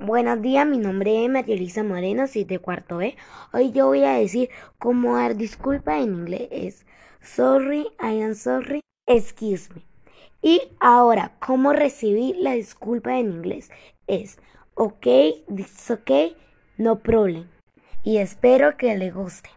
Buenos días, mi nombre es Marielisa Moreno, soy de cuarto B. Hoy yo voy a decir cómo dar disculpa en inglés. Es sorry, I am sorry, excuse me. Y ahora, cómo recibir la disculpa en inglés. Es ok, it's ok, no problem. Y espero que le guste.